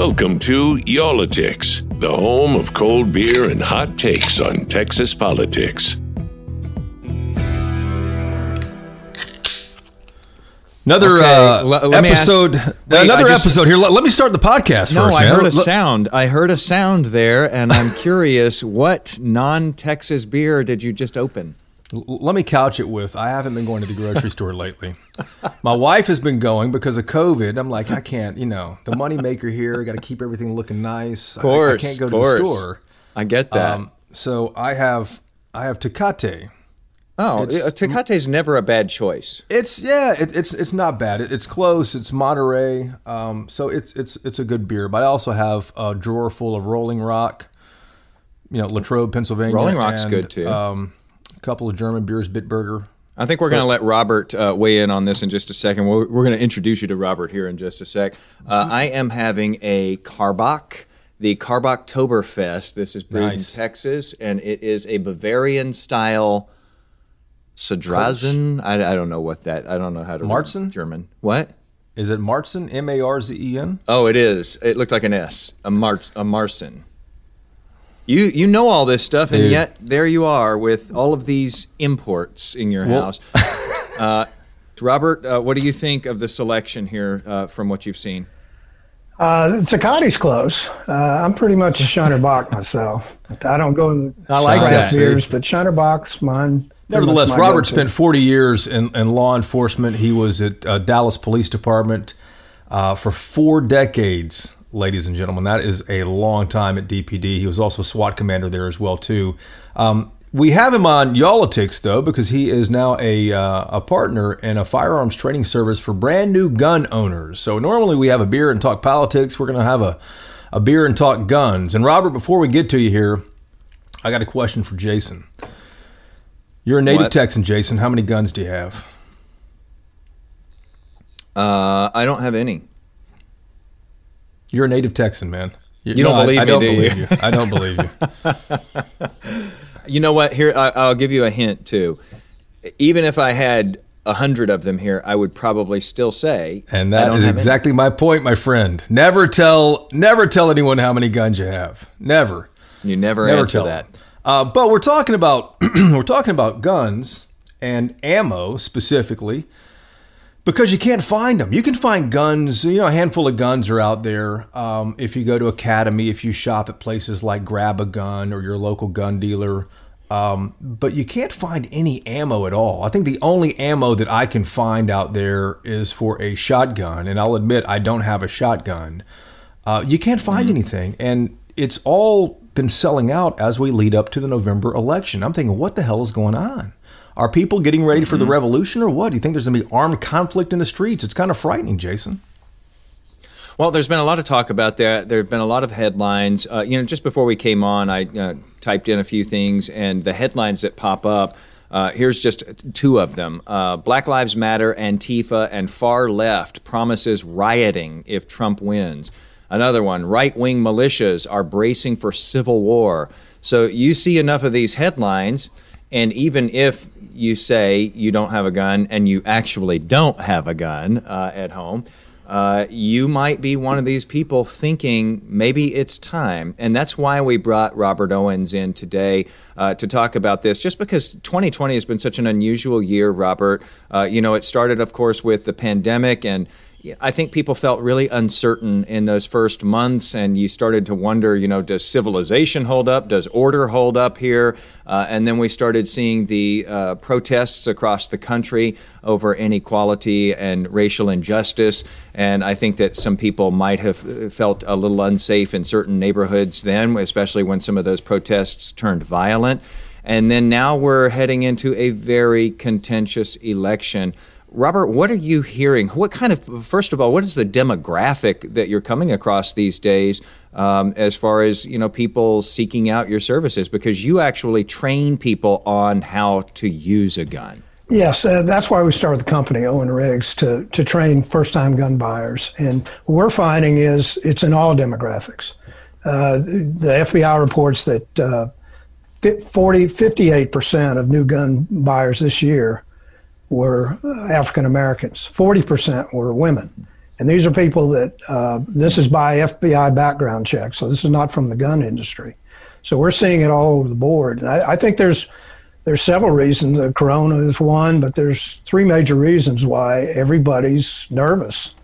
Welcome to Y'all-itics, the home of cold beer and hot takes on Texas politics. Another Okay, uh, le- let me ask- episode. Wait, another just- episode here. Let, let me start the podcast No, first, I man. heard a Let- sound. I heard a sound there, and I'm curious what non-Texas beer did you just open? L- Let me couch it with I haven't been going to the grocery store lately. My wife has been going because of COVID. I'm like, I can't, you know, the money maker here. I got to keep everything looking nice. Of course, I, I can't go to course. the store. I get that. Um, so I have I have Tecate. oh, it's- is never a bad choice. It's yeah, it, it's it's not bad. It, it's close. It's Monterrey. Um, so it's it's it's a good beer. But I also have a drawer full of Rolling Rock. You know, Latrobe, Pennsylvania. Rolling Rock's and, good, too. Um, a couple of German beers, Bitburger. I think we're going to let Robert uh, weigh in on this in just a second. We're, we're going to introduce you to Robert here in just a sec. Uh, I am having a Karbach, the Karbachtoberfest. This is brewed Nice. in Texas, and it is a Bavarian style Sadrazen. I, I don't know what that. I don't know how to read Marzen? German. What? Is it Marzen? M A R Z E N. Oh, it is. It looked like an S. A Mar a Marson. You you know all this stuff, and Dude. yet there you are with all of these imports in your Well- house. uh, Robert, uh, what do you think of the selection here uh, from what you've seen? Uh, Tecate's close. Uh, I'm pretty much a Shiner Bock myself. I don't go in I like craft that. beers, but Shiner Bock's mine. Nevertheless, Robert go-to. spent 40 years in, in law enforcement. He was at uh, Dallas Police Department uh, for four decades, ladies and gentlemen. That is a long time at DPD. He was also SWAT commander there as well too. Um, we have him on Y'all-itics though because he is now a uh, a partner in a firearms training service for brand new gun owners. So normally we have a beer and talk politics. We're going to have a a beer and talk guns. And Robert, before we get to you here, I got a question for Jason. You're a native What? Texan, Jason. How many guns do you have? Uh, I don't have any. You're a native Texan, man. You don't I- believe I, me, don't do believe you. I don't believe you. You know what? Here, I, I'll give you a hint too. Even if I had a hundred of them here, I would probably still say, And I that is have any. exactly my point, my friend. Never tell, never tell anyone how many guns you have. Never. You never, Never answer tell that. Uh, but we're talking about we're talking about guns and ammo specifically because you can't find them. You can find guns. You know, a handful of guns are out there. Um, if you go to Academy, if you shop at places like Grab a Gun or your local gun dealer. Um, but you can't find any ammo at all. I think the only ammo that I can find out there is for a shotgun, and I'll admit I don't have a shotgun. Uh, you can't find anything, and it's all been selling out as we lead up to the November election. I'm thinking, what the hell is going on? Are people getting ready for the revolution, or what? Do you think there's going to be armed conflict in the streets? It's kind of frightening, Jason. Well, there's been a lot of talk about that. There have been a lot of headlines. Uh, you know, just before we came on, I uh, typed in a few things, and the headlines that pop up. Uh, here's just two of them: uh, Black Lives Matter, Antifa, and far left promises rioting if Trump wins. Another one: right-wing militias are bracing for civil war. So you see enough of these headlines, and even if you say you don't have a gun and you actually don't have a gun uh, at home, uh, you might be one of these people thinking maybe it's time. And that's why we brought Robert Owens in today uh, to talk about this, just because 2020 has been such an unusual year, Robert. Uh, you know, it started, of course, with the pandemic and I think people felt really uncertain in those first months, and you started to wonder, you know, does civilization hold up? Does order hold up here? Uh, and then we started seeing the uh, protests across the country over inequality and racial injustice. And I think that some people might have uh, felt a little unsafe in certain neighborhoods then, especially when some of those protests turned violent. And then now we're heading into a very contentious election. Robert, what are you hearing? What kind of, first of all, what is the demographic that you're coming across these days um, as far as, you know, people seeking out your services? Because you actually train people on how to use a gun. Yes, uh, that's why we started the company, Owen Riggs, to, to train first time gun buyers. And what we're finding is it's in all demographics. Uh, the FBI reports that uh, 40, 58% of new gun buyers this year were uh, African Americans, 40% were women. And these are people that uh, this is by FBI background check, so this is not from the gun industry. So we're seeing it all over the board. And I, I think there's there's several reasons. Corona is one, but there's three major reasons why everybody's nervous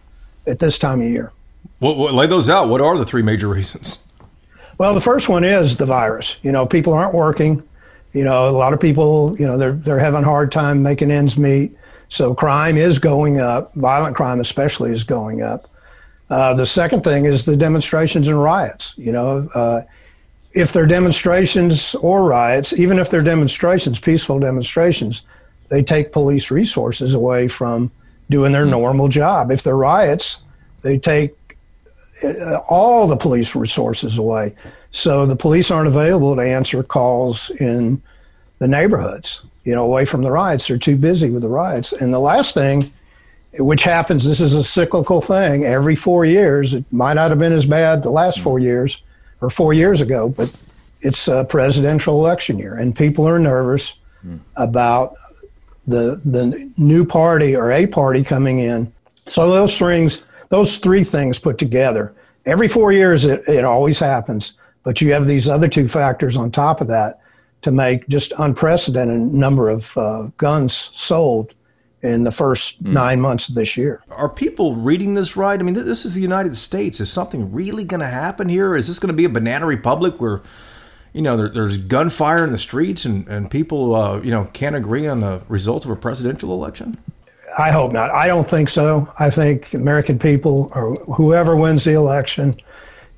at this time of year. Well, well, lay those out. What are the three major reasons? Well, the first one is the virus. You know, people aren't working. You know, a lot of people, you know, they're they're having a hard time making ends meet. So crime is going up. Violent crime, especially, is going up. Uh, the second thing is the demonstrations and riots. You know, uh, if they're demonstrations or riots, even if they're demonstrations, peaceful demonstrations, they take police resources away from doing their normal job. If they're riots, they take uh, all the police resources away. So the police aren't available to answer calls in the neighborhoods, you know, away from the riots. They're too busy with the riots. And the last thing, which happens, this is a cyclical thing every four years. It might not have been as bad the last four years or four years ago, but it's a presidential election year, and people are nervous mm. about the the new party or a party coming in. So those things, those three things put together, every four years it, it always happens. But you have these other two factors on top of that to make just unprecedented number of uh, guns sold in the first mm. nine months of this year. Are people reading this right? I mean, this is the United States. Is something really going to happen here? Is this going to be a banana republic where, you know, there, there's gunfire in the streets and, and people, uh, you know, can't agree on the result of a presidential election? I hope not. I don't think so. I think American people or whoever wins the election,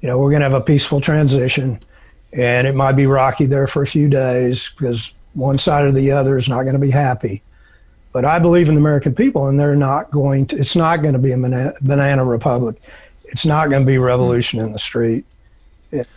you know, we're going to have a peaceful transition. And it might be rocky there for a few days because one side or the other is not going to be happy. But I believe in the American people, and they're not going to. It's not going to be a banana republic. It's not going to be revolution in the street. It,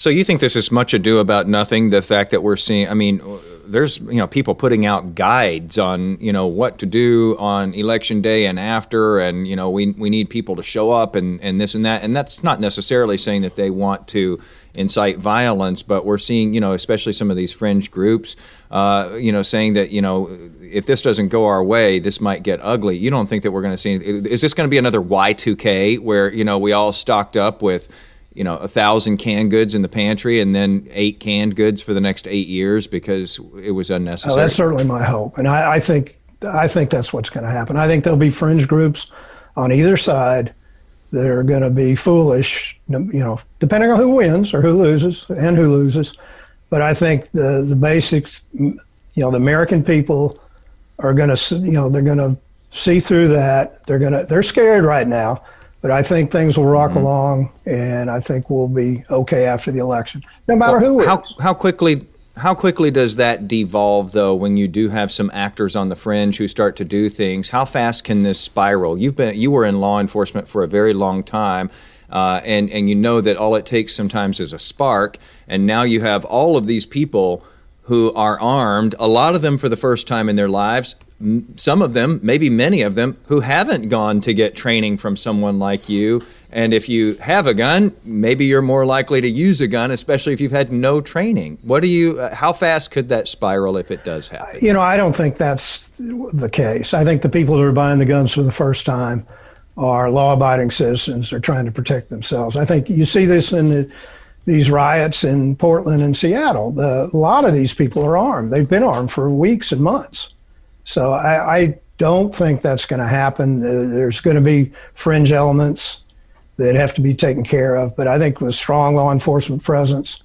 so you think this is much ado about nothing? The fact that we're seeing, I mean, there's you know people putting out guides on you know what to do on election day and after, and you know we we need people to show up and and this and that, and that's not necessarily saying that they want to incite violence, but we're seeing you know especially some of these fringe groups, uh, you know, saying that you know if this doesn't go our way, this might get ugly. You don't think that we're going to see? Is this going to be another Y2K where you know we all stocked up with you know a thousand canned goods in the pantry and then eight canned goods for the next eight years because it was oh, unnecessary. Oh, that's certainly my hope, and I, I think I think that's what's going to happen. I think there'll be fringe groups on either side that are going to be foolish, you know, depending on who wins or who loses and who loses. But I think the the basics, you know, the American people are going to, you know, they're going to see through that. They're going to they're scared right now but I think things will rock mm-hmm. along, and I think we'll be okay after the election, no matter well, who. How how quickly how quickly does that devolve though when you do have some actors on the fringe who start to do things? How fast can this spiral? You've been you were in law enforcement for a very long time. Uh, and and you know that all it takes sometimes is a spark, and now you have all of these people who are armed, a lot of them for the first time in their lives, some of them, maybe many of them, who haven't gone to get training from someone like you. And if you have a gun, maybe you're more likely to use a gun, especially if you've had no training. What do you? Uh, how fast could that spiral if it does happen? You know, I don't think that's the case. I think the people who are buying the guns for the first time are law-abiding citizens. They're trying to protect themselves. I think you see this in the, these riots in Portland and Seattle. The, a lot of these people are armed. They've been armed for weeks and months. So I, I don't think that's going to happen. There's going to be fringe elements that have to be taken care of, but I think with strong law enforcement presence,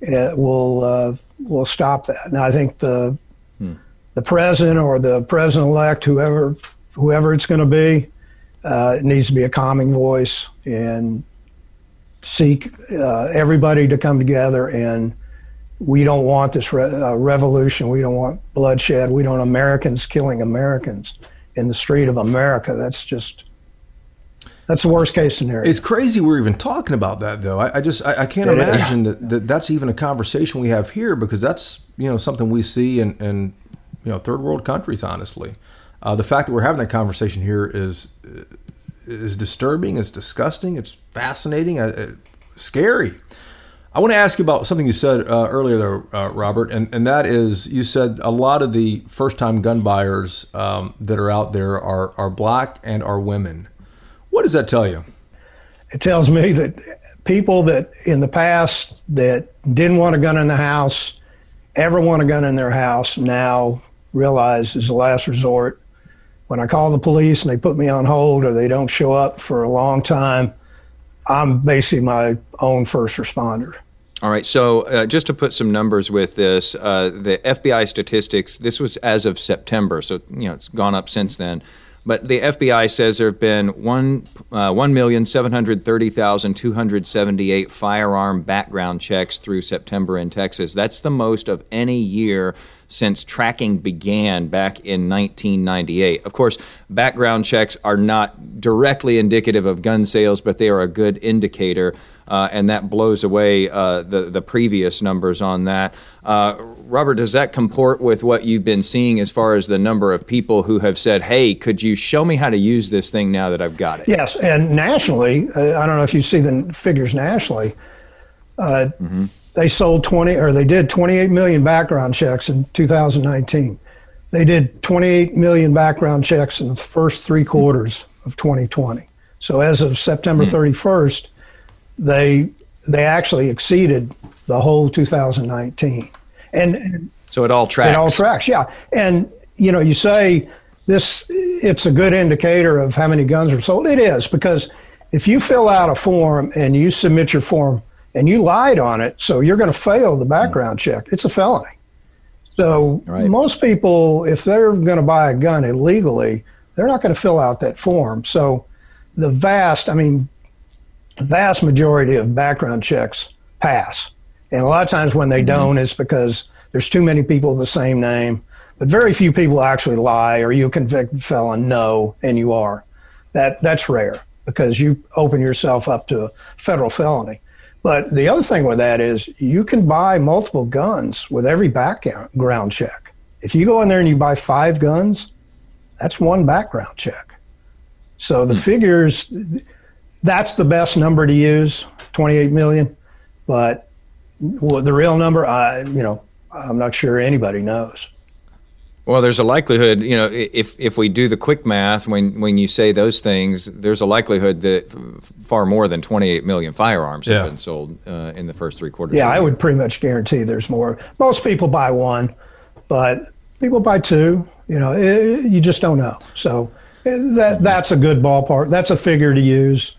it will uh, will stop that. Now I think the hmm. the president or the president elect, whoever whoever it's going to be, uh, it needs to be a calming voice and seek uh, everybody to come together and we don't want this re- uh, revolution. We don't want bloodshed. We don't want Americans killing Americans in the street of America. That's just that's the worst case scenario. It's crazy we're even talking about that, though. I, I just I, I can't it imagine that, that, that's even a conversation we have here because that's you know something we see in, in you know third world countries. Honestly, uh, the fact that we're having that conversation here is is disturbing. It's disgusting. It's fascinating. Uh, scary. I want to ask you about something you said uh, earlier, there, uh, Robert, and, and that is you said a lot of the first time gun buyers um, that are out there are, are black and are women. What What does that tell you? It tells me that people that in the past that didn't want a gun in the house ever want a gun in their house now realize is the last resort. When I call the police and they put me on hold or they don't show up for a long time, I'm basically my own first responder. All right. So, uh, just to put some numbers with this, uh, the FBI statistics. This was as of September, so you know it's gone up since then. But the FBI says there have been one uh, one million seven hundred thirty thousand two hundred seventy eight firearm background checks through September in Texas. That's the most of any year since tracking began back in 1998. Of course, background checks are not directly indicative of gun sales, but they are a good indicator, uh, and that blows away uh, the the previous numbers on that. Uh, Robert, does that comport with what you've been seeing as far as the number of people who have said, "Hey, could you show me how to use this thing now that I've got it"? Yes, and nationally, uh, I don't know if you see the figures nationally. Mm-hmm they sold 20 or they did 28 million background checks in 2019. They did 28 million background checks in the first three quarters of 2020. So as of September 31st, hmm. they they actually exceeded the whole 2019. And, and so it all tracks. It all tracks, yeah. And you know, you say this it's a good indicator of how many guns are sold. It is because if you fill out a form and you submit your form and you lied on it, so you're going to fail the background check. It's a felony. So right. most people, if they're going to buy a gun illegally, they're not going to fill out that form. So the vast, I mean, vast majority of background checks pass. And a lot of times when they mm-hmm. don't, it's because there's too many people with the same name. But very few people actually lie. Are you a convicted felon? No, and you are. That that's rare because you open yourself up to a federal felony. But the other thing with that is you can buy multiple guns with every background check. If you go in there and you buy five guns, that's one background check. So the hmm. figures, that's the best number to use, 28 million. But the real number, I, you know, I'm not sure anybody knows. Well, there's a likelihood, you know, if if we do the quick math, when when you say those things, there's a likelihood that far more than 28 million firearms yeah. have been sold uh, in the first three quarters. Yeah, I would pretty much guarantee there's more. Most people buy one, but people buy two. You know, it, you just don't know. So that that's a good ballpark. That's a figure to use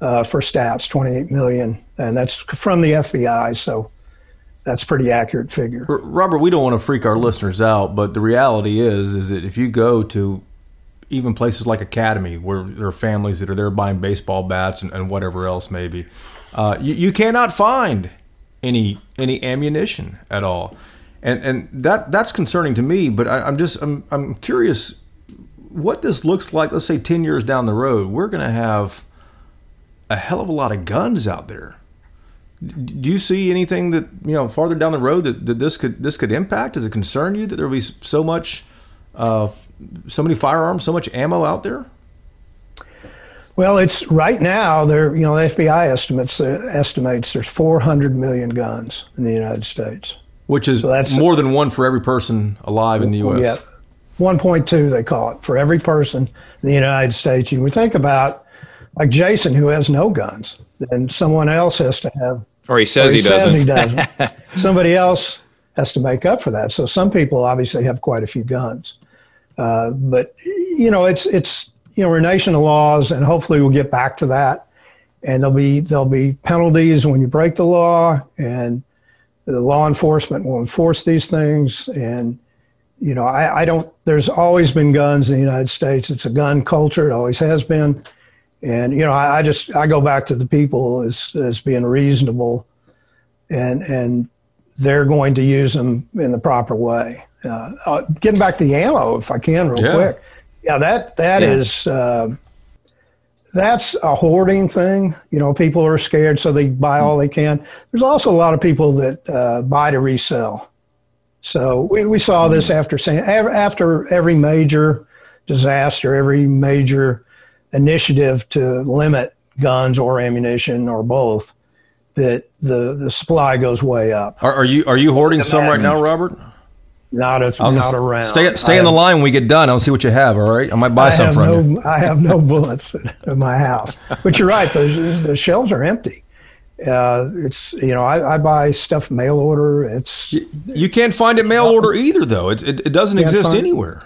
uh, for stats, 28 million, and that's from the FBI. So that's pretty accurate figure. Robert, we don't want to freak our listeners out, but the reality is is that if you go to even places like Academy, where there are families that are there buying baseball bats and, and whatever else maybe, uh, you, you cannot find any any ammunition at all, and and that that's concerning to me. But I, I'm just I'm I'm curious what this looks like. Let's say ten years down the road, we're going to have a hell of a lot of guns out there do you see anything that you know farther down the road that, that this could this could impact? Does it concern you that there will be so much, uh, so many firearms, so much ammo out there? Well, it's right now. There, you know, the FBI estimates uh, estimates there's 400 million guns in the United States, which is so that's more than one for every person alive in the U.S. Yeah, 1.2 they call it for every person in the United States. You would think about like Jason, who has no guns, then someone else has to have or he says, or he, he, doesn't. he doesn't. Somebody else has to make up for that. So some people obviously have quite a few guns. Uh, but you know, it's it's you know we're a nation of laws, and hopefully we'll get back to that. And there'll be there'll be penalties when you break the law, and the law enforcement will enforce these things. And you know, I, I don't. There's always been guns in the United States. It's a gun culture. It always has been. And you know, I, I, just I go back to the people as as being reasonable, and and they're going to use them in the proper way. Uh, uh, getting back to the ammo, if I can, real yeah. quick. Yeah, that that yeah. is uh, that's a hoarding thing. You know, people are scared, so they buy all they can. There's also a lot of people that uh, buy to resell. So we, we saw this mm. after after every major disaster, every major initiative to limit guns or ammunition or both, that the, the supply goes way up. Are, are you are you hoarding some right now, Robert? Not a, I'll not around. Stay, stay I in the have- line when we get done. I'll see what you have. All right, I might buy I some from no, you. I have no bullets in my house. But you're right; the, the shelves are empty. Uh, it's you know I, I buy stuff mail order. It's You can't find it mail order either, though. It it, it doesn't exist anywhere.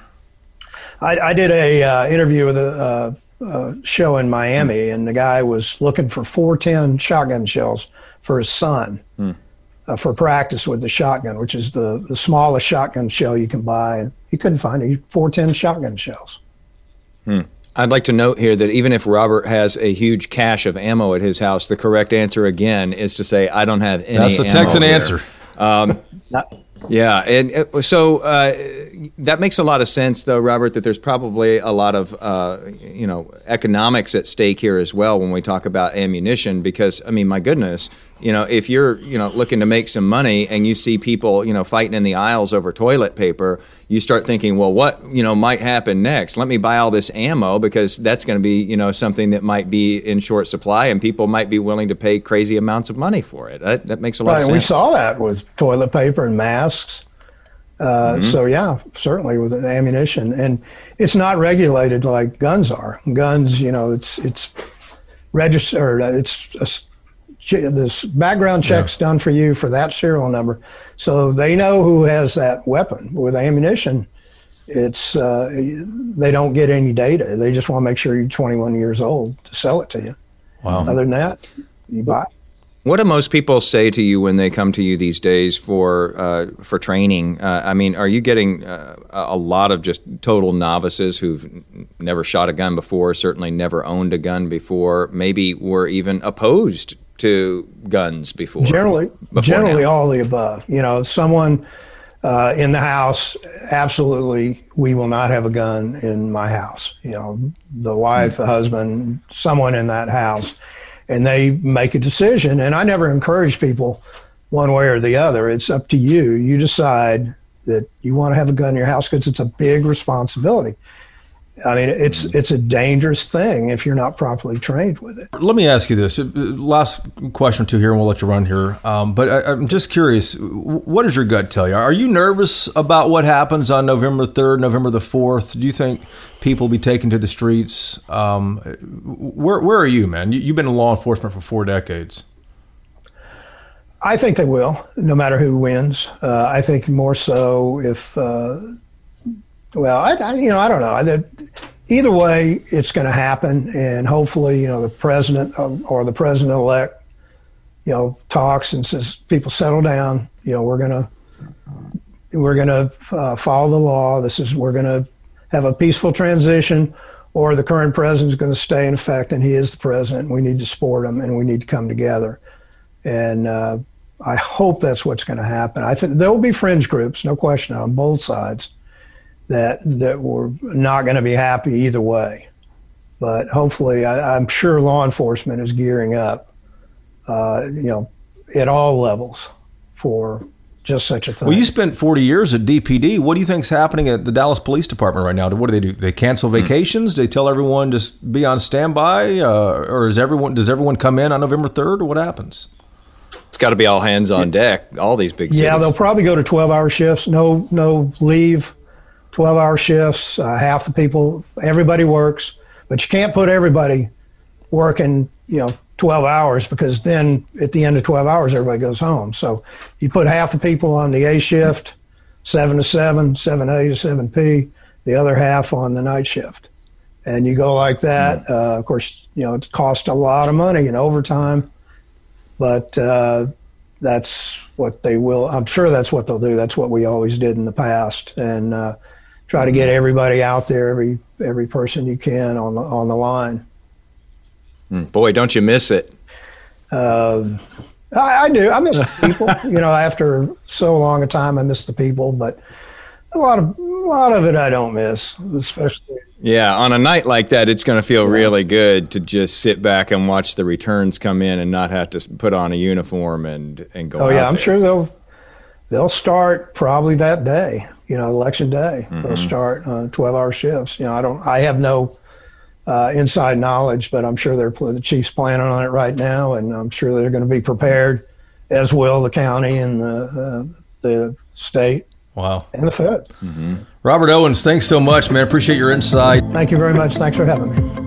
I, I did a uh, interview with a, uh show in Miami, and the guy was looking for 410 shotgun shells for his son uh, for practice with the shotgun, which is the, the smallest shotgun shell you can buy. And he couldn't find it. 410 shotgun shells. I'd like to note here that even if Robert has a huge cache of ammo at his house, the correct answer again is to say, I don't have any. That's the ammo Texan here." answer. Not, Yeah, and uh, so uh, that makes a lot of sense, though, Robert. That there's probably a lot of uh, you know economics at stake here as well when we talk about ammunition. Because I mean, my goodness, you know, if you're you know looking to make some money and you see people you know fighting in the aisles over toilet paper, you start thinking, well, what you know might happen next? Let me buy all this ammo because that's going to be you know something that might be in short supply, and people might be willing to pay crazy amounts of money for it. That, that makes a lot right, of and we saw that with toilet paper and masks. Uh, So yeah, certainly with ammunition, and it's not regulated like guns are. Guns, you know, it's it's registered. It's a this background check's done for you for that serial number, so they know who has that weapon. With ammunition, it's uh, they don't get any data. They just want to make sure you're 21 years old to sell it to you. Wow. Other than that, you buy. What do most people say to you when they come to you these days for uh, for training? Uh, I mean, are you getting uh, a lot of just total novices who've n- never shot a gun before, certainly never owned a gun before, maybe were even opposed to guns before? Generally, before generally now? all the above. You know, someone uh, in the house, absolutely, we will not have a gun in my house. You know, the wife, the husband, someone in that house, and they make a decision. And I never encourage people one way or the other. It's up to you. You decide that you want to have a gun in your house because it's a big responsibility. I mean, it's it's a dangerous thing if you're not properly trained with it. Let me ask you this. Last question or two here, and we'll let you run here. Um, but I, I'm just curious. What does your gut tell you? Are you nervous about what happens on November 3rd, November the 4th? Do you think people will be taken to the streets? Um, where, where are you, man? You, you've been in law enforcement for four decades. I think they will, no matter who wins. Uh, I think more so if, uh, well, I, I, you know, I don't know. Either way, it's going to happen, and hopefully, you know, the president uh, or the president elect, you know, talks and says, "People, settle down. You know, we're gonna, we're gonna uh, follow the law. This is we're gonna have a peaceful transition." Or the current president is going to stay in effect, and he is the president. We need to support him, and we need to come together and uh, I hope that's what's going to happen. I think there will be fringe groups, no question, on both sides that that were not going to be happy either way. But hopefully, I, I'm sure law enforcement is gearing up, uh, you know, at all levels for just such a thing. Well, you spent 40 years at DPD. What do you think's happening at the Dallas Police Department right now? What do they do? They cancel vacations? They tell everyone just be on standby, uh, or is everyone does everyone come in on November 3rd, or what happens? It's got to be all hands on deck. All these big cities. Yeah, they'll probably go to 12 hour shifts. No, no leave. 12 hour shifts. Uh, half the people, everybody works, but you can't put everybody working, you know, 12 hours because then at the end of 12 hours, everybody goes home. So you put half the people on the A shift, 7 to 7, 7A to 7P, the other half on the night shift. And you go like that. Uh, of course, you know, it costs a lot of money in overtime, but uh, that's what they will. I'm sure that's what they'll do. That's what we always did in the past, and uh, try to get everybody out there, every every person you can on the on the line. Boy, don't you miss it. Um, I, I do. I miss the people. you know, after so long a time, I miss the people, but a lot of a lot of it I don't miss, especially. Yeah, on a night like that, it's going to feel really good to just sit back and watch the returns come in and not have to put on a uniform and and go. Oh yeah, I'm there. sure they'll they'll start probably that day. You know, election day. They'll start uh, 12 hour shifts. You know, I don't. I have no uh, inside knowledge, but I'm sure they're the chief's planning on it right now, and I'm sure they're going to be prepared, as will the county and the uh, the state. Wow. and the Fed. Mm-hmm. Robert Owens, thanks so much, man. Appreciate your insight. Thank you very much. Thanks for having me.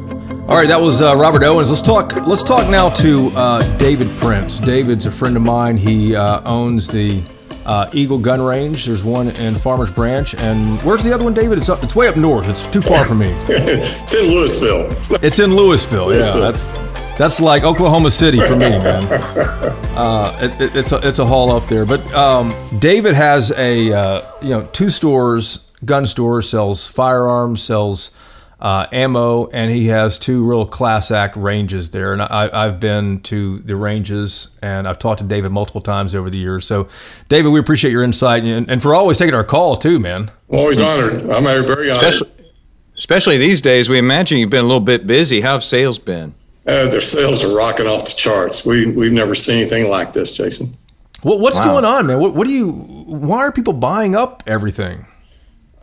All right, that was uh, Robert Owens. Let's talk. Let's talk now to uh, David Prince. David's a friend of mine. He uh, owns the uh, Eagle Gun Range. There's one in Farmers Branch, and where's the other one, David? It's up. It's way up north. It's too far for me. it's in Lewisville. It's in Lewisville. Lewisville. Yeah, that's that's like Oklahoma City for me, man. Uh, it, it, it's a it's a haul up there. But um, David has a uh, you know two stores, gun store sells firearms, sells uh, ammo, and he has two real class act ranges there. And I, I've been to the ranges, and I've talked to David multiple times over the years. So, David, we appreciate your insight and, and for always taking our call too, man. Always honored. I'm very honored. Especially, especially these days, we imagine you've been a little bit busy. How have sales been? Uh, their sales are rocking off the charts. We we've never seen anything like this, Jason. What, what's wow. going on, man? What, what do you? Why are people buying up everything?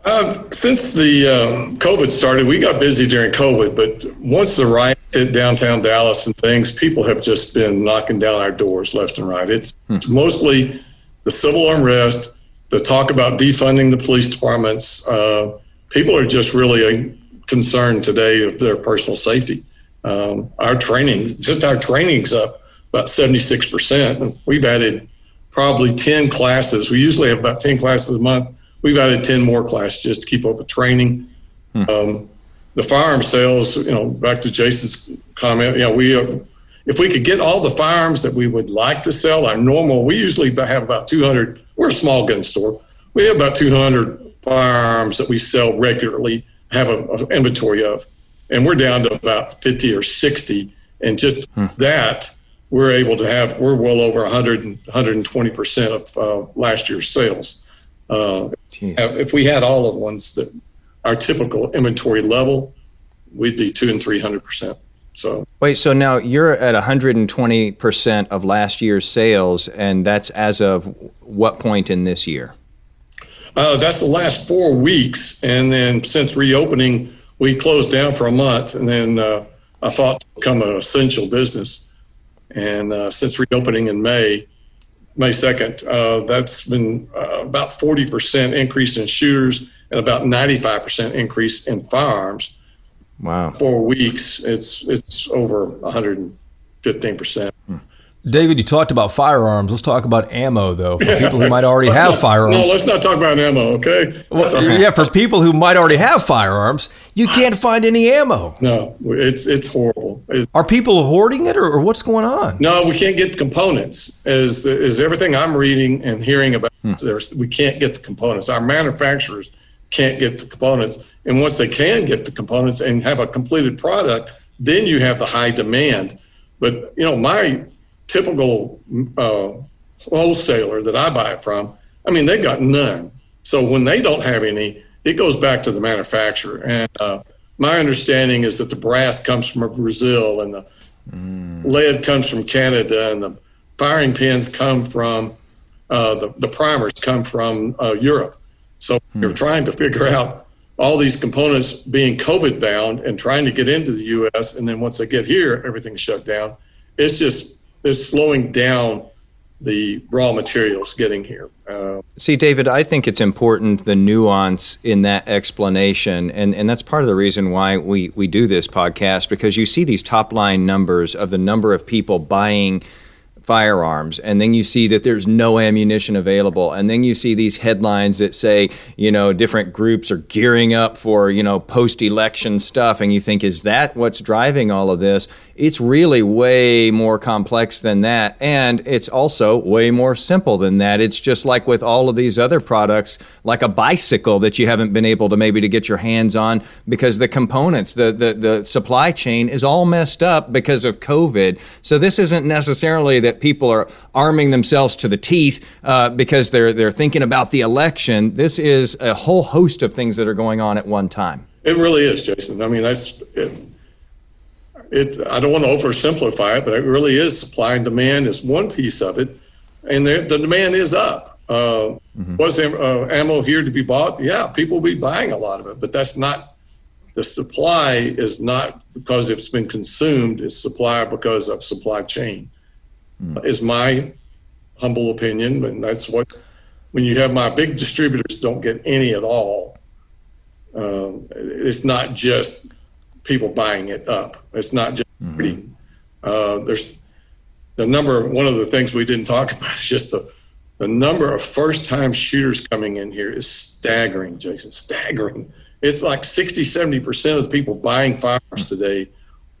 Uh, since the um, COVID started, we got busy during COVID, but once the riots hit downtown Dallas and things, people have just been knocking down our doors left and right. It's, hmm. it's mostly the civil unrest, the talk about defunding the police departments. Uh, people are just really uh, concerned today of their personal safety. Um, our training, just our training's up about 76%. We've added probably 10 classes. We usually have about 10 classes a month. We've added 10 more classes just to keep up with training. Hmm. Um, the firearm sales, you know, back to Jason's comment, you know, we, uh, if we could get all the firearms that we would like to sell, our normal, we usually have about 200, we're a small gun store. We have about 200 firearms that we sell regularly, have an inventory of and we're down to about 50 or 60 and just hmm. that we're able to have we're well over 100 120 percent of uh, last year's sales uh, if we had all of the ones that our typical inventory level we'd be two and 300 percent so. Wait so now you're at 120 percent of last year's sales and that's as of what point in this year? Uh, that's the last four weeks and then since reopening we closed down for a month, and then uh, I thought to become an essential business. And uh, since reopening in May, May 2nd, uh, that's been uh, about 40% increase in shooters and about 95% increase in firearms. Wow. Four weeks, it's it's over 115%. Hmm. David, you talked about firearms. Let's talk about ammo, though, for people who might already have not, firearms. No, let's not talk about ammo, okay? Well, yeah, for people who might already have firearms, you can't find any ammo. No, it's it's horrible. It's, Are people hoarding it, or, or, what's going on? No, we can't get the components. Is is everything I'm reading and hearing about? Hmm. There's we can't get the components. Our manufacturers can't get the components, and once they can get the components and have a completed product, then you have the high demand. But you know, my typical uh, wholesaler that I buy it from, I mean, they've got none. So when they don't have any, it goes back to the manufacturer. And uh, my understanding is that the brass comes from Brazil and the mm. lead comes from Canada and the firing pins come from uh, the, the primers come from uh, Europe. So mm. you're trying to figure out all these components being COVID bound and trying to get into the U.S. And then once they get here, everything's shut down. It's just is slowing down the raw materials getting here. Uh, See, David, I think it's important the nuance in that explanation, and, and that's part of the reason why we, we do this podcast because you see these top line numbers of the number of people buying firearms and then you see that there's no ammunition available and then you see these headlines that say you know different groups are gearing up for you know post election stuff and you think is that what's driving all of this? It's really way more complex than that and it's also way more simple than that. It's just like with all of these other products like a bicycle that you haven't been able to maybe to get your hands on because the components the the, the supply chain is all messed up because of covid. So this isn't necessarily that people are arming themselves to the teeth uh, because they're they're thinking about the election. This is a whole host of things that are going on at one time. It really is, Jason. I mean, that's it. it I don't want to oversimplify it, but it really is supply and demand is one piece of it, and the, the demand is up. Uh, mm-hmm. Was uh, ammo here to be bought? Yeah, people will be buying a lot of it, but that's not the supply is not because it's been consumed, it's supply because of supply chain mm. is my humble opinion, and that's what when you have my big distributors don't get any at all, um, it's not just people buying it up. It's not just mm-hmm. uh, there's the number. One of the things we didn't talk about is just the the number of first time shooters coming in here is staggering, Jason. Staggering. It's like 60, 70 percent of the people buying firearms today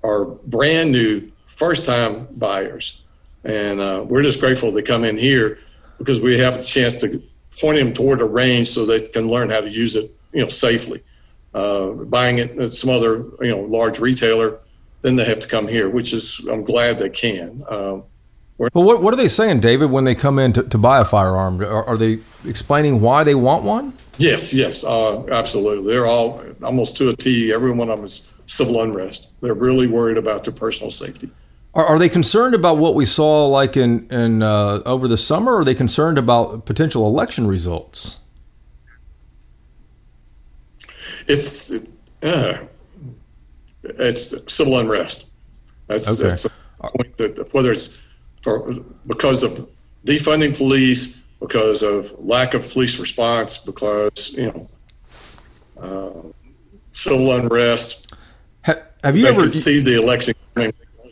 are brand new first time buyers, and uh, we're just grateful they come in here because we have the chance to point them toward a range so they can learn how to use it, you know, safely. Uh, buying it at some other, you know, large retailer, then they have to come here, which is I'm glad they can. Um, well, what, what are they saying, David, when they come in to, to buy a firearm? Are, are, they explaining why they want one? Yes, yes, uh, absolutely. They're all almost to a T. Every one of them is civil unrest. They're really worried about their personal safety. Are, are they concerned about what we saw like in, in uh, over the summer? Or are they concerned about potential election results? It's uh, it's civil unrest. That's, okay. that's point that whether it's for, because of defunding police, because of lack of police response, because you know uh, civil unrest. Ha- have you ever see the election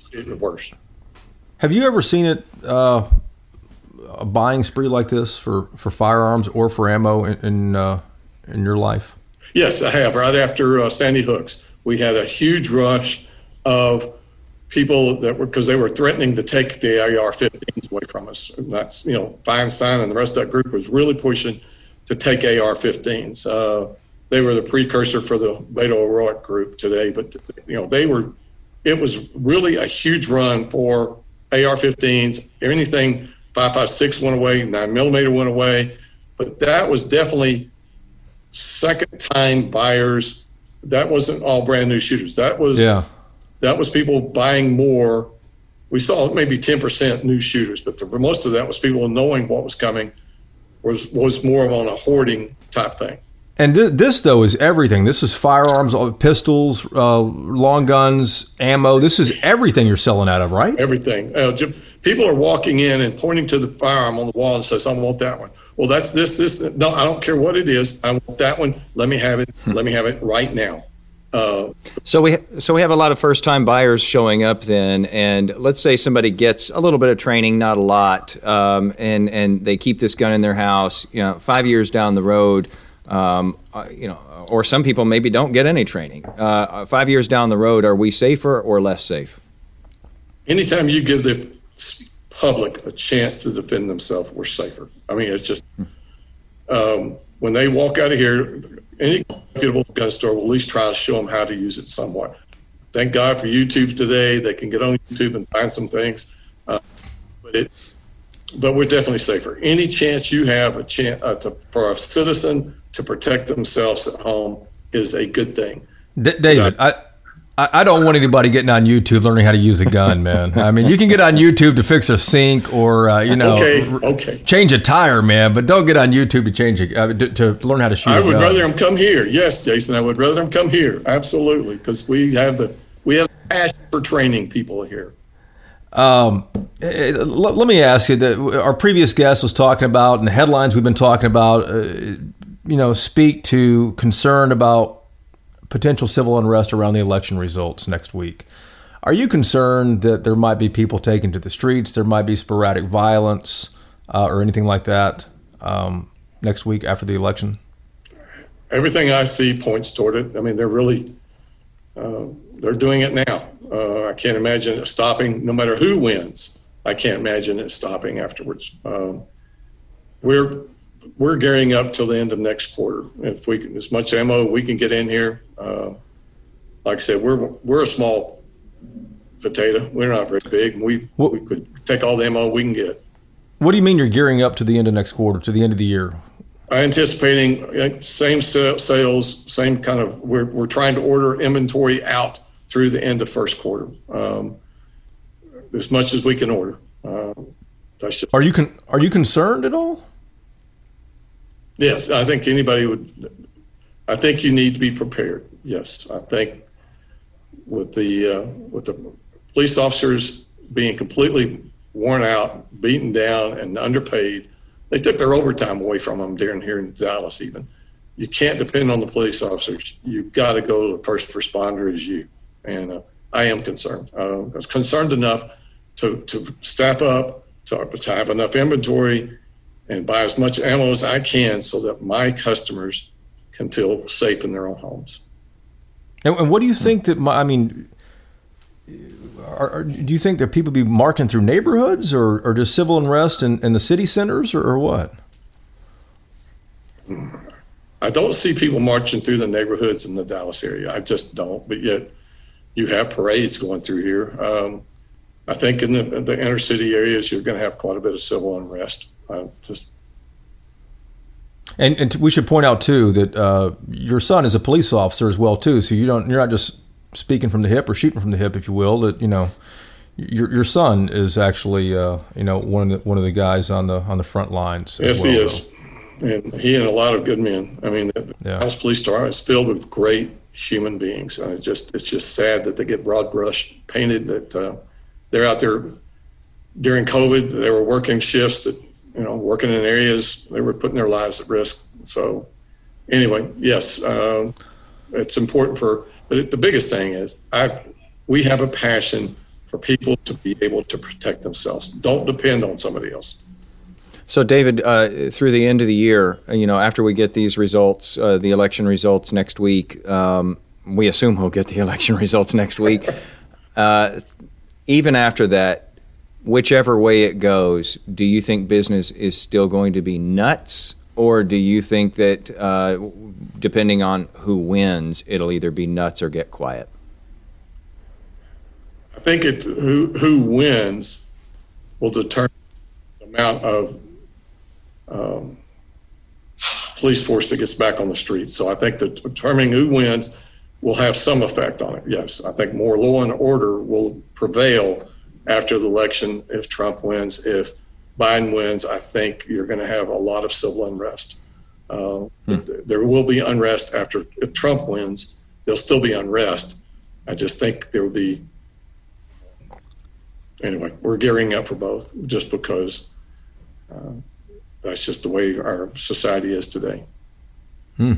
coming? Worse. Have you ever seen it uh, a buying spree like this for, for firearms or for ammo in in, uh, in your life? Yes, I have. Right after uh, Sandy Hooks, we had a huge rush of people that were because they were threatening to take the AR-15s away from us. And that's you know Feinstein and the rest of that group was really pushing to take AR-15s. Uh, they were the precursor for the Beto O'Rourke group today, but you know they were. It was really a huge run for AR-15s. Anything 5.56 went away, nine millimeter went away, but that was definitely second time buyers. That wasn't all brand new shooters. That was yeah that was people buying more. We saw maybe 10% new shooters, but the, most of that was people knowing what was coming was was more of on a hoarding type thing. And th- this, though, is everything. This is firearms, uh, pistols, uh, long guns, ammo. This is everything you're selling out of, right? Everything. Uh, people are walking in and pointing to the firearm on the wall and says, "I want that one." Well, that's this. This. No, I don't care what it is. I want that one. Let me have it. Let me have it right now. Uh, so we so we have a lot of first time buyers showing up then, and let's say somebody gets a little bit of training, not a lot, um, and and they keep this gun in their house. You know, five years down the road, um, uh, you know, or some people maybe don't get any training. Uh, five years down the road, are we safer or less safe? Anytime you give the public a chance to defend themselves, we're safer. I mean, it's just um, when they walk out of here, any reputable gun store will at least try to show them how to use it somewhat. Thank God for YouTube today; they can get on YouTube and find some things. Uh, but it, but we're definitely safer. Any chance you have a chance uh, to, for a citizen to protect themselves at home is a good thing. D- David, I, I don't want anybody getting on YouTube learning how to use a gun, man. I mean, you can get on YouTube to fix a sink or uh, you know, okay, okay. change a tire, man. But don't get on YouTube to change it uh, to, to, learn how to shoot. I would rather them come here. Yes, Jason, I would rather them come here. Absolutely, because we have the we have passion for training people here. Um, eh, let, let me ask you our previous guest was talking about, and the headlines we've been talking about, uh, you know, speak to concern about potential civil unrest around the election results next week. Are you concerned that there might be people taken to the streets, there might be sporadic violence, uh, or anything like that um, next week after the election? Everything I see points toward it. I mean, they're really uh, they're doing it now. Uh, I can't imagine it stopping, no matter who wins. I can't imagine it stopping afterwards. Um, we're we're gearing up till the end of next quarter. If we can, as much ammo we can get in here, uh, like I said, we're we're a small potato. We're not very big. We what, we could take all the ammo we can get. What do you mean you're gearing up to the end of next quarter, to the end of the year? I'm anticipating uh, same sales, same kind of. We're we're trying to order inventory out through the end of first quarter, um, as much as we can order. Uh, just, are you con- are you concerned at all? Yes, I think anybody would. I think you need to be prepared. Yes, I think with the uh, with the police officers being completely worn out, beaten down, and underpaid, they took their overtime away from them during here in Dallas. Even you can't depend on the police officers. You've got to go to the first responder as you. And uh, I am concerned. Uh, I was concerned enough to to staff up, to, to have enough inventory, and buy as much ammo as I can so that my customers can feel safe in their own homes. And, and what do you think that? My, I mean, are, are, do you think that people be marching through neighborhoods, or, or just civil unrest in, in the city centers, or, or what? I don't see people marching through the neighborhoods in the Dallas area. I just don't. But yet, you have parades going through here. Um, I think in the, the inner city areas, you're going to have quite a bit of civil unrest. Uh, just and, and we should point out too that uh, your son is a police officer as well too. So you don't you're not just speaking from the hip or shooting from the hip, if you will. That you know your your son is actually uh, you know one of the one of the guys on the on the front lines. Yes, well, he is, though. And he and a lot of good men. I mean, the yeah. Dallas Police Department is filled with great human beings. And it's just it's just sad that they get broad brush painted. That uh, they're out there during COVID. They were working shifts that you know, working in areas they were putting their lives at risk. So, anyway, yes, uh, it's important for. But the biggest thing is, I we have a passion for people to be able to protect themselves. Don't depend on somebody else. So, David, uh, through the end of the year, you know, after we get these results, uh, the election results next week, um, we assume we'll get the election results next week. Uh, even after that, whichever way it goes, do you think business is still going to be nuts, or do you think that uh, depending on who wins, it'll either be nuts or get quiet? I think it who who wins will determine the amount of um, police force that gets back on the streets. So I think that determining who wins will have some effect on it. Yes, I think more law and order will prevail after the election if Trump wins. If Biden wins, I think you're going to have a lot of civil unrest. Uh, hmm. There will be unrest after if Trump wins. There'll still be unrest. I just think there will be. Anyway, we're gearing up for both, just because uh, that's just the way our society is today. Hmm.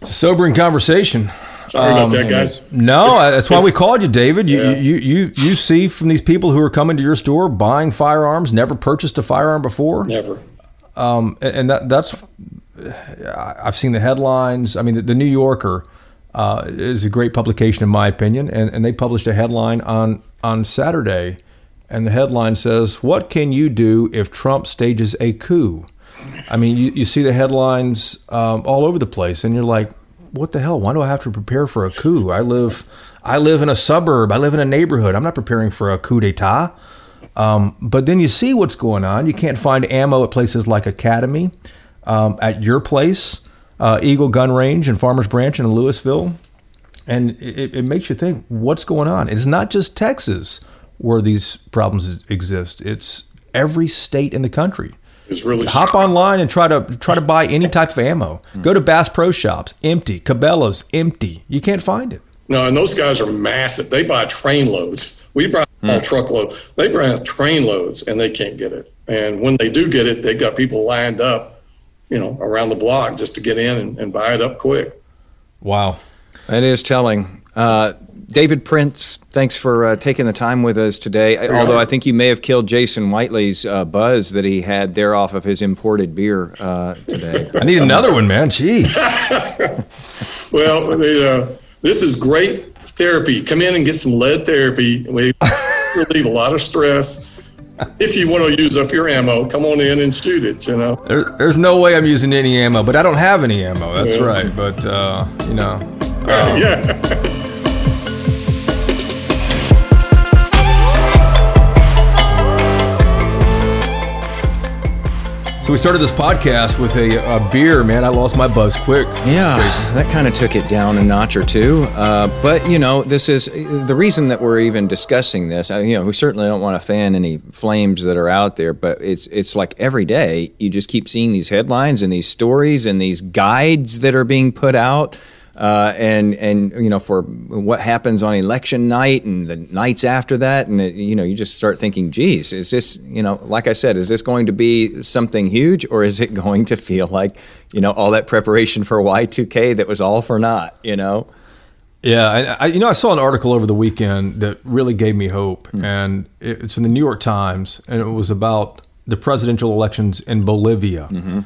It's a sobering conversation. Sorry um, about that, guys. No, that's why we called you, David. You, yeah. you, you, you see from these people who are coming to your store buying firearms, never purchased a firearm before. Never. Um, and that, that's, I've seen the headlines. I mean, the, the New Yorker uh, is a great publication, in my opinion, and, and they published a headline on on Saturday, and the headline says, "What can you do if Trump stages a coup?" I mean, you, you see the headlines um, all over the place, and you're like, what the hell? Why do I have to prepare for a coup? I live, I live in a suburb. I live in a neighborhood. I'm not preparing for a coup d'état. Um, but then you see what's going on. You can't find ammo at places like Academy, um, at your place, uh, Eagle Gun Range and Farmers Branch in Lewisville, and it, it makes you think, what's going on? It's not just Texas where these problems exist. It's every state in the country is really hop online and try to try to buy any type of ammo. Go to Bass Pro Shops, empty. Cabela's, empty. You can't find it. No, and those guys are massive. They buy train loads. We buy hmm. a truckload. They buy train loads, and they can't get it. And when they do get it, they've got people lined up, you know, around the block just to get in and, and buy it up quick. Wow, that is telling. Uh, David Prince, thanks for uh, taking the time with us today. Yeah. Although I think you may have killed Jason Whitely's uh, buzz that he had there off of his imported beer uh, today. I need another one, man. Jeez. well, the, uh, this is great therapy. Come in and get some lead therapy. We relieve a lot of stress. If you want to use up your ammo, come on in and shoot it. You know, there, there's no way I'm using any ammo, but I don't have any ammo. That's yeah. right. But uh, you know, um, yeah. So we started this podcast with a, a, beer, man. I lost my buzz quick. Yeah, that kind of took it down a notch or two. Uh, but you know, this is the reason that we're even discussing this. I, you know, we certainly don't want to fan any flames that are out there, but it's it's like every day you just keep seeing these headlines and these stories and these guides that are being put out uh, and and you know for what happens on election night and the nights after that, and it, you know you just start thinking, geez, is this you know like I said, is this going to be something huge, or is it going to feel like you know all that preparation for Y2K that was all for naught, you know? Yeah, I, I, you know, I saw an article over the weekend that really gave me hope, mm. and it's in the New York Times, and it was about the presidential elections in Bolivia. Mm-hmm.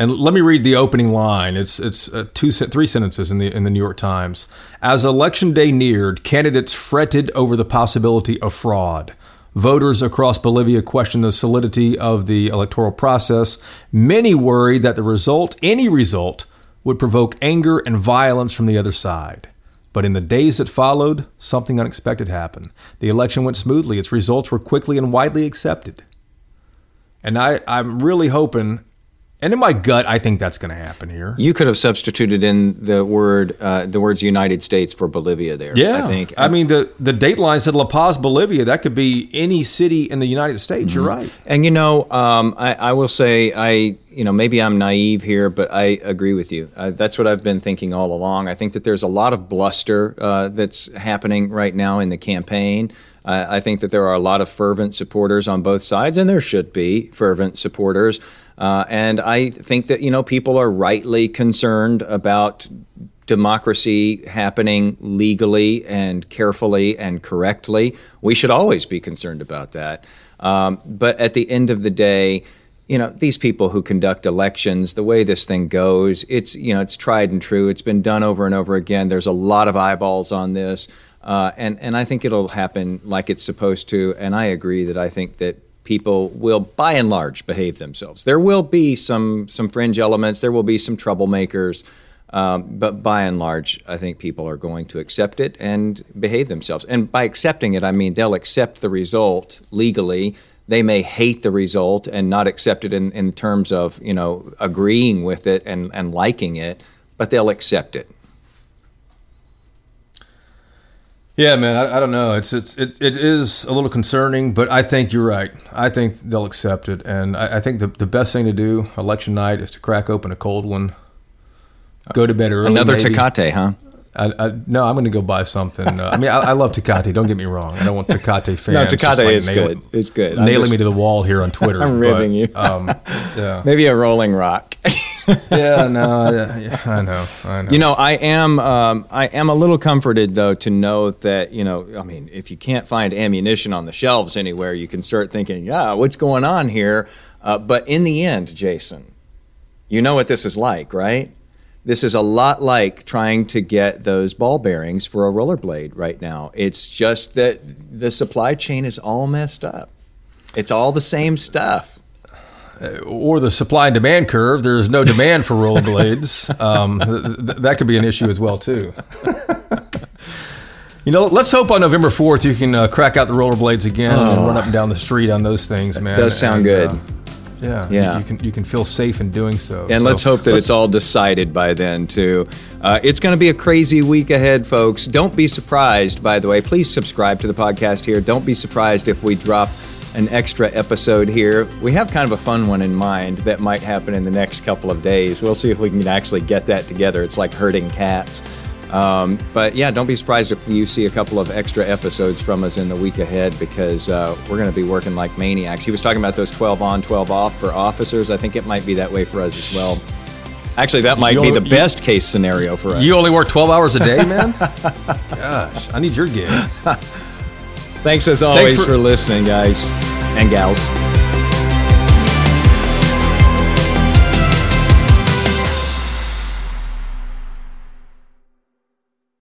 And let me read the opening line. It's it's uh, two three sentences in the in the New York Times. As election day neared, candidates fretted over the possibility of fraud. Voters across Bolivia questioned the solidity of the electoral process. Many worried that the result, any result, would provoke anger and violence from the other side. But in the days that followed, something unexpected happened. The election went smoothly. Its results were quickly and widely accepted. And I, I'm really hoping and in my gut, I think that's going to happen here. You could have substituted in the word, uh, the words "United States" for Bolivia. There, yeah. I think. I mean, the the date line said La Paz, Bolivia. That could be any city in the United States. Mm-hmm. You're right. And you know, um, I, I, will say, I you know, maybe I'm naive here, but I agree with you. Uh, that's what I've been thinking all along. I think that there's a lot of bluster uh, that's happening right now in the campaign. I think that there are a lot of fervent supporters on both sides, and there should be fervent supporters. Uh, and I think that you know people are rightly concerned about democracy happening legally and carefully and correctly. We should always be concerned about that. Um, but at the end of the day, you know these people who conduct elections the way this thing goes it's you know it's tried and true it's been done over and over again there's a lot of eyeballs on this uh, and and I think it'll happen like it's supposed to. And I agree that I think that people will, by and large, behave themselves. There will be some some fringe elements. There will be some troublemakers. Um, but by and large, I think people are going to accept it and behave themselves. And by accepting it, I mean they'll accept the result legally. They may hate the result and not accept it in, in terms of you know agreeing with it and, and liking it, but they'll accept it. Yeah, man, I, I, don't know. It's it's it, it is a little concerning, but I think you're right. I think they'll accept it, and I, I think the the best thing to do election night is to crack open a cold one, go to bed early. Another maybe. Tecate, huh? I, I, no, I'm going to go buy something. Uh, I mean, I, I, love Tecate. Don't get me wrong. I don't want Tecate fans. no, Tecate like is good. It's good. nailing just, me to the wall here on Twitter. I'm ribbing you. Um, yeah. Maybe a Rolling Rock. yeah, no, yeah, I know, I know. You know, I am, um, I am a little comforted though to know that you know, I mean, if you can't find ammunition on the shelves anywhere, you can start thinking, yeah, what's going on here? Uh, but in the end, Jason, you know what this is like, right? This is a lot like trying to get those ball bearings for a rollerblade right now. It's just that the supply chain is all messed up. It's all the same stuff. Uh, or the supply and demand curve. There's no demand for rollerblades. Um, th- that could be an issue as well too. you know, let's hope on November 4th you can uh, crack out the rollerblades again oh. and run up and down the street on those things, man. Does sound and, good. Uh, yeah, yeah. You can you can feel safe in doing so. And so, let's hope that it's all decided by then too. Uh, it's going to be a crazy week ahead, folks. Don't be surprised. By the way, please subscribe to the podcast here. Don't be surprised if we drop an extra episode here. We have kind of a fun one in mind that might happen in the next couple of days. We'll see if we can actually get that together. It's like herding cats. Um, but yeah, don't be surprised if you see a couple of extra episodes from us in the week ahead because uh, we're going to be working like maniacs. He was talking about those 12 on, 12 off for officers. I think it might be that way for us as well. Actually, that might be the best case scenario for us. You only work 12 hours a day, man? Gosh, I need your gig. Thanks as always Thanks for-, for listening, guys and gals.